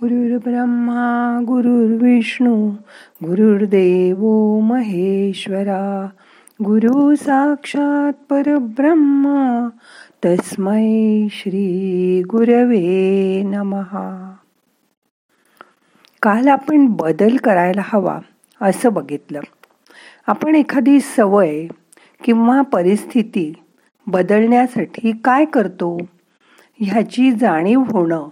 गुरुर्ब्रह्मा गुरुर्विष्णू गुरुर्देव महेश्वरा गुरु साक्षात परब्रह्मा तस्मै श्री गुरवे नमहा. काल आपण बदल करायला हवा असं बघितलं. आपण एखादी सवय किंवा परिस्थिती बदलण्यासाठी काय करतो? ह्याची जाणीव होणं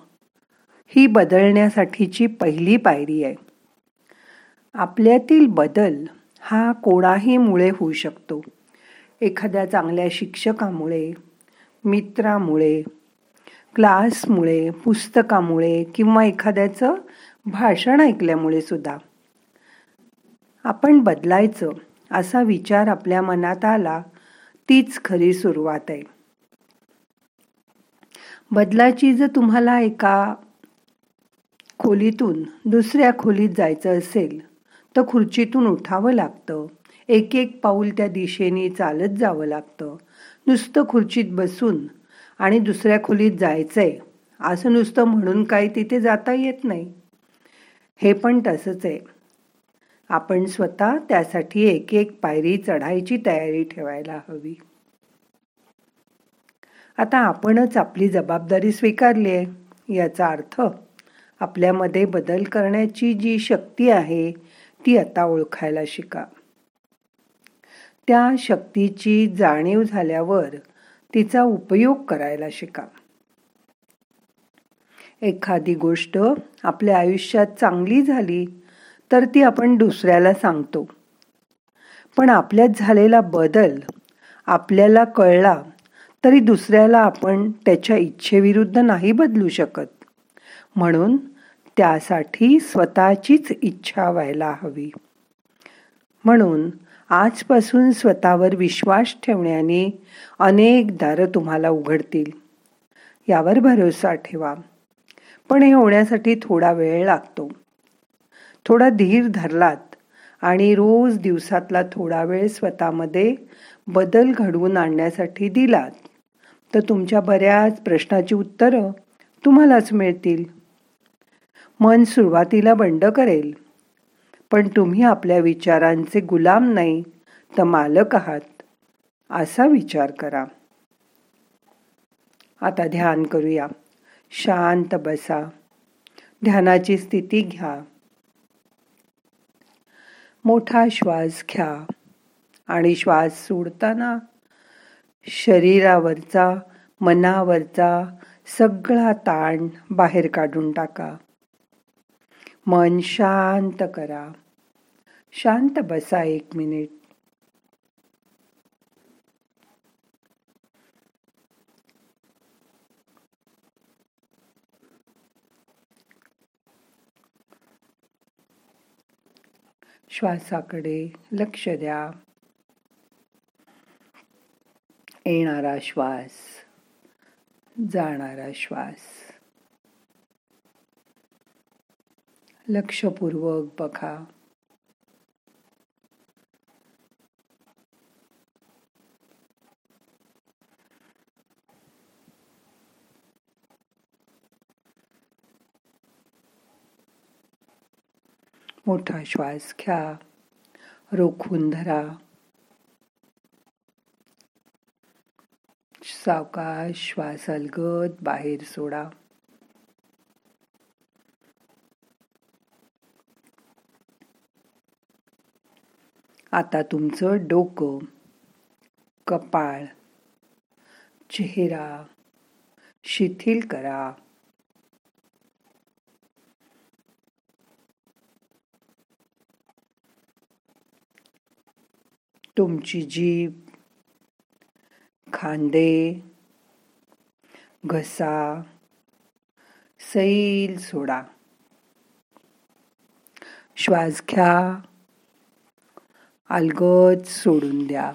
ही बदलण्यासाठीची पहिली पायरी आहे. आपल्यातील बदल हा कोणाही मुळे होऊ शकतो. एखाद्या चांगल्या शिक्षकामुळे मित्रामुळे क्लासमुळे पुस्तकामुळे किंवा एखाद्याचं भाषण ऐकल्यामुळे सुद्धा. आपण बदलायचं असा विचार आपल्या मनात आला तीच खरी सुरुवात आहे. बदलाची जर तुम्हाला एका खोलीतून दुसऱ्या खोलीत जायचं असेल तर खुर्चीतून उठावं लागतं. एक एक पाऊल त्या दिशेने चालत जावं लागतं. नुसतं खुर्चीत बसून आणि दुसऱ्या खोलीत जायचंय असं नुसतं म्हणून काही तिथे जाता येत नाही. हे पण तसंच आहे. आपण स्वतः त्यासाठी एक एक पायरी चढायची तयारी ठेवायला हवी. आता आपणच आपली जबाबदारी स्वीकारली आहे याचा अर्थ आपल्यामध्ये बदल करण्याची जी शक्ती आहे ती आता ओळखायला शिका. त्या शक्तीची जाणीव झाल्यावर तिचा उपयोग करायला शिका. एखादी गोष्ट आपल्या आयुष्यात चांगली झाली तर ती आपण दुसऱ्याला सांगतो. पण आपल्यात झालेला बदल आपल्याला कळला तरी दुसऱ्याला आपण त्याच्या इच्छेविरुद्ध नाही बदलू शकत. म्हणून त्यासाठी स्वतःचीच इच्छा व्हायला हवी. म्हणून आजपासून स्वतःवर विश्वास ठेवण्याने अनेक दारं तुम्हाला उघडतील. यावर भरोसा ठेवा. पण हे होण्यासाठी थोडा वेळ लागतो. थोडा धीर धरलात आणि रोज दिवसातला थोडा वेळ स्वतःमध्ये बदल घडवून आणण्यासाठी दिलात तर तुमच्या बऱ्याच प्रश्नाची उत्तरं तुम्हालाच मिळतील. मन सुरुवातीला बंड करेल. पण तुम्ही आपल्या विचारांचे गुलाम नाही तर मालक आहात असा विचार करा. आता ध्यान करूया. शांत बसा. ध्यानाची स्थिती घ्या. मोठा श्वास घ्या. आणि श्वास सोडताना शरीरावरचा मनावरचा सगळा ताण बाहेर काढून टाका. मन शांत करा. शांत बसा एक मिनिट. श्वासाकडे लक्ष द्या. येणारा श्वास जाणारा श्वास. लक्षपूर्वक बघा. मोठा श्वास घ्या. रोखून धरा. सावकाश श्वास अलगद बाहेर सोडा. आता तुमचं डोकं कपाळ चेहरा शिथिल करा. तुमची जीभ खांदे घसा सैल सोडा. श्वास घ्या. अलगद सोडून द्या.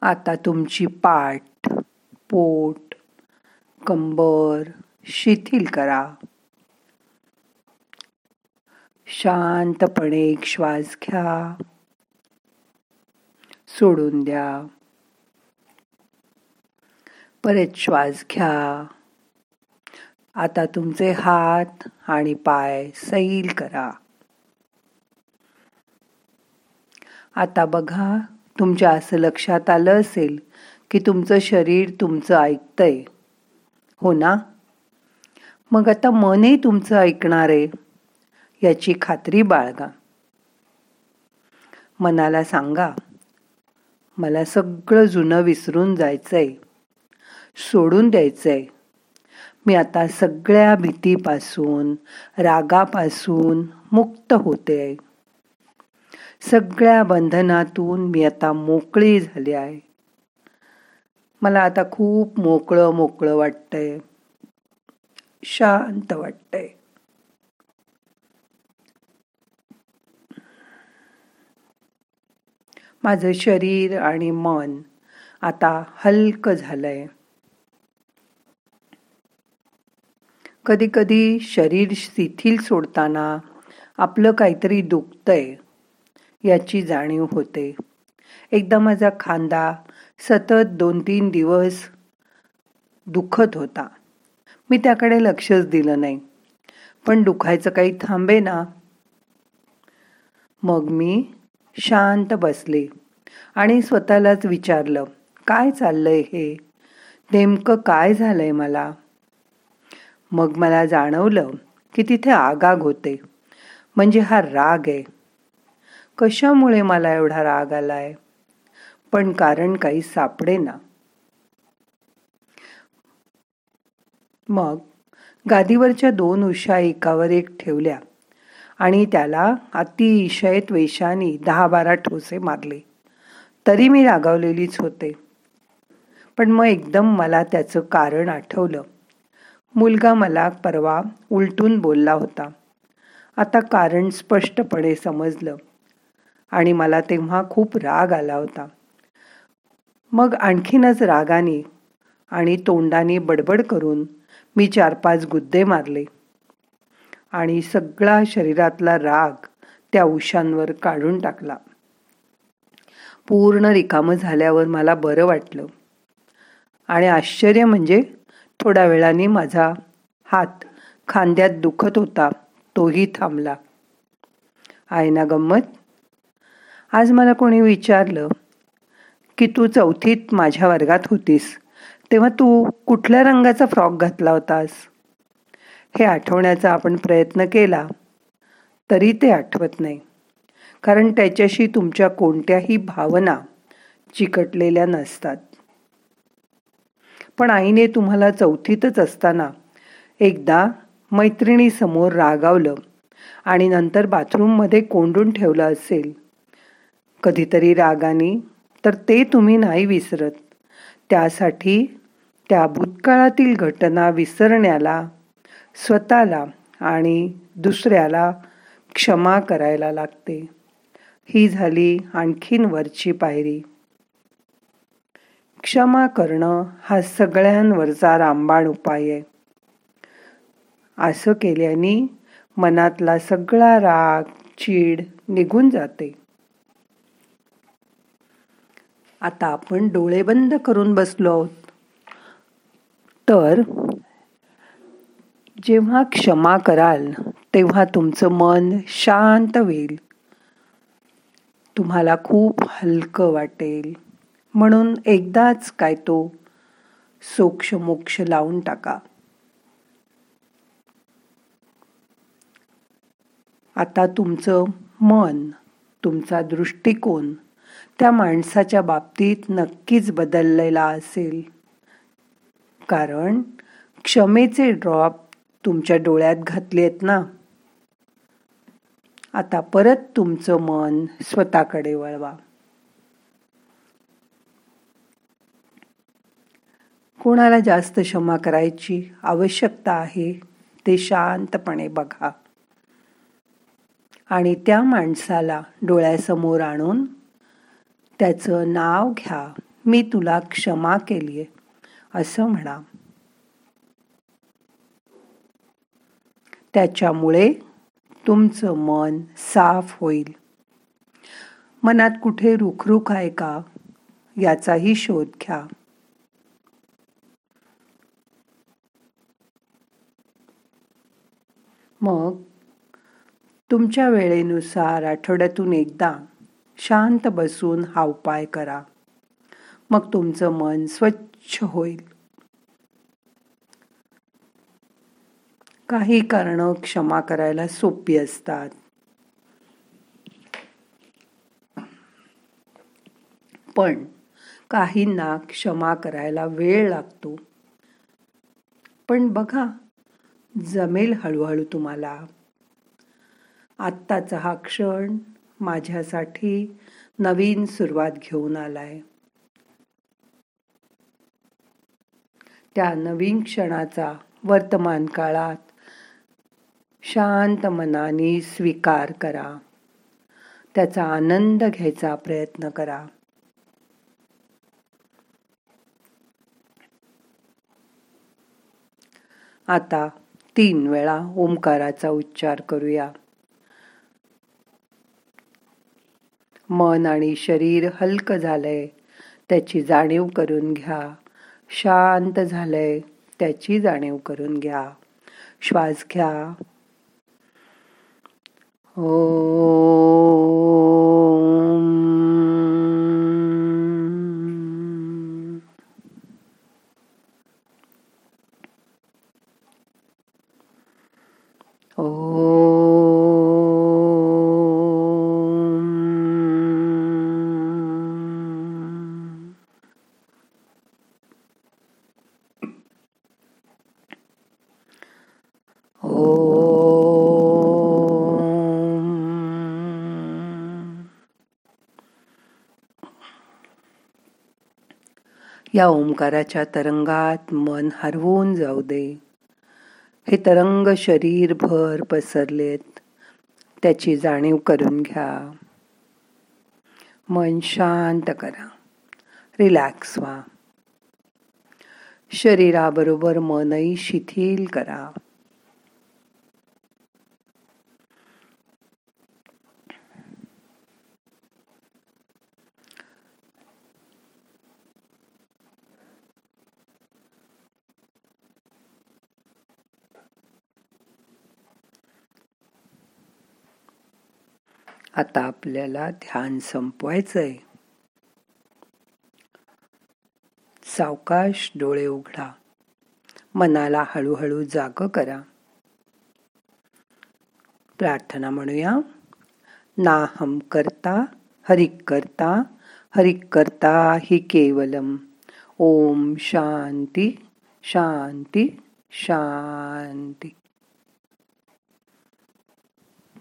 आता तुमची पाठ पोट कंबर शिथिल करा. शांतपणे एक श्वास घ्या. सोडून द्या. परत श्वास घ्या. आता तुमचे हात आणि पाय सैल करा. आता बघा तुमच्या असं लक्षात आलं असेल की तुमचं शरीर तुमचं ऐकतंय. हो ना? मग आता मनही तुमचं ऐकणार आहे याची खात्री बाळगा. मनाला सांगा मला सगळं जुनं विसरून जायचंय सोडून द्यायचंय. मी आता सगळ्या भीतीपासून रागापासून मुक्त होते आहे. सगळ्या बंधनातून मी आता मोकळी झाली आहे. मला आता खूप मोकळं मोकळं वाटतंय. शांत वाटतंय. माझं शरीर आणि मन आता हलकं झालंय. कधीकधी शरीर शिथिल सोडताना आपलं काहीतरी दुखतंय याची जाणीव होते. एकदा माझा खांदा सतत दोन तीन दिवस दुखत होता. मी त्याकडे लक्षच दिलं नाही. पण दुखायचं काही थांबे ना. मग मी शांत बसले आणि स्वतःलाच विचारलं काय चाललंय हे? नेमकं काय झालंय मला? मग मला जाणवलं की तिथे आगाग होते. म्हणजे हा राग आहे. कशामुळे मला एवढा राग आलाय? पण कारण काही सापडे ना. मग गादीवरच्या दोन उषा एकावर एक ठेवल्या आणि त्याला अतिशय त्वेषाने दहा बारा ठोसे मारले. तरी मी रागावलेलीच होते. पण मग एकदम मला त्याचं कारण आठवलं. मुलगा मला परवा उलटून बोलला होता. आता कारण स्पष्टपणे समजलं आणि मला तेव्हा खूप राग आला होता. मग आणखीनच रागाने आणि तोंडाने बडबड करून मी चार पाच गुद्दे मारले आणि सगळा शरीरातला राग त्या उशांवर काढून टाकला. पूर्ण रिकामं झाल्यावर मला बरं वाटलं. आणि आश्चर्य म्हणजे थोड्या वेळाने माझा हात खांद्यात दुखत होता. तोही थांबला. आहे ना गंमत? आज मला कोणी विचारलं की तू चौथीत माझ्या वर्गात होतीस तेव्हा तू कुठल्या रंगाचा फ्रॉक घातला होतास? हे आठवण्याचा आपण प्रयत्न केला तरी ते आठवत नाही. कारण त्याच्याशी तुमच्या कोणत्याही भावना चिकटलेल्या नसतात. पण आईने तुम्हाला चौथीतच असताना एकदा मैत्रिणीसमोर रागावलं आणि नंतर बाथरूममध्ये कोंडून ठेवलं असेल. कधीतरी रागाने तर ते तुम्ही नाही विसरत. त्यासाठी त्या भूतकाळातील घटना विसरण्याला स्वतःला आणि दुसऱ्याला क्षमा करायला लागते. ही झाली आणखीन वरची पायरी. क्षमा करणं हा सगळ्यांवरचा रामबाण उपाय आहे. असं केल्याने मनातला सगळा राग चीड निघून जाते. आता आपण डोळे बंद करून बसलो आहोत. तर जेव्हा क्षमा कराल तेव्हा तुमचं मन शांत होईल. तुम्हाला खूप हलकं वाटेल. म्हणून एकदाच काय तो सोक्ष मोक्ष लावून टाका. आता तुमचं मन तुमचा दृष्टिकोन त्या माणसाच्या बाबतीत नक्कीच बदललेला असेल. कारण क्षमेचे ड्रॉप तुमच्या डोळ्यात घातलेत ना. आता परत तुमचं मन स्वतःकडे वळवा. कोणाला जास्त क्षमा करायची आवश्यकता आहे ते शांतपणे बघा. आणि त्या माणसाला डोळ्यासमोर आणून त्याचं नाव घ्या मी तुला क्षमा केली आहे असं म्हणा. त्याच्यामुळे तुमचं मन साफ होईल. मनात कुठे रुखरुख आहे का? याचाही शोध घ्या. मग तुमच्या वेळेनुसार आठवड्यातून एकदा शांत बसून हा उपाय करा. मग तुमचं मन स्वच्छ होईल. काही कारण क्षमा करायला सोपी असतात. पण काहींना क्षमा करायला वेळ लागतो. पण बघा जमेल हळूहळू तुम्हाला. आत्ताचा हा क्षण माझ्यासाठी नवीन सुरुवात घेऊन आलाय. त्या नवीन क्षणाचा वर्तमान काळात शांत मनाने स्वीकार करा. त्याचा आनंद घ्यायचा प्रयत्न करा. आता तीन वेळा ओंकाराचा उच्चार करूया. मन आणि शरीर हलक झालंय त्याची जाणीव करून घ्या. शांत झालंय त्याची जाणीव करून घ्या. श्वास घ्या. ओ या ओंकाराच्या तरंगात मन हरवून जाऊ दे. हे तरंग शरीरभर पसरलेत. त्याची जाणीव करून घ्या. मन शांत करा. रिलॅक्स व्हा. शरीराबरोबर मनही शिथिल करा. आता आपल्याला ध्यान संपवायचंय. सावकाश डोळे उघडा. मनाला हळूहळू जाग करा. प्रार्थना म्हणूया. नाहम करता हरिक करता हरिक करता हि केवलम. ओम शांती शांती शांती.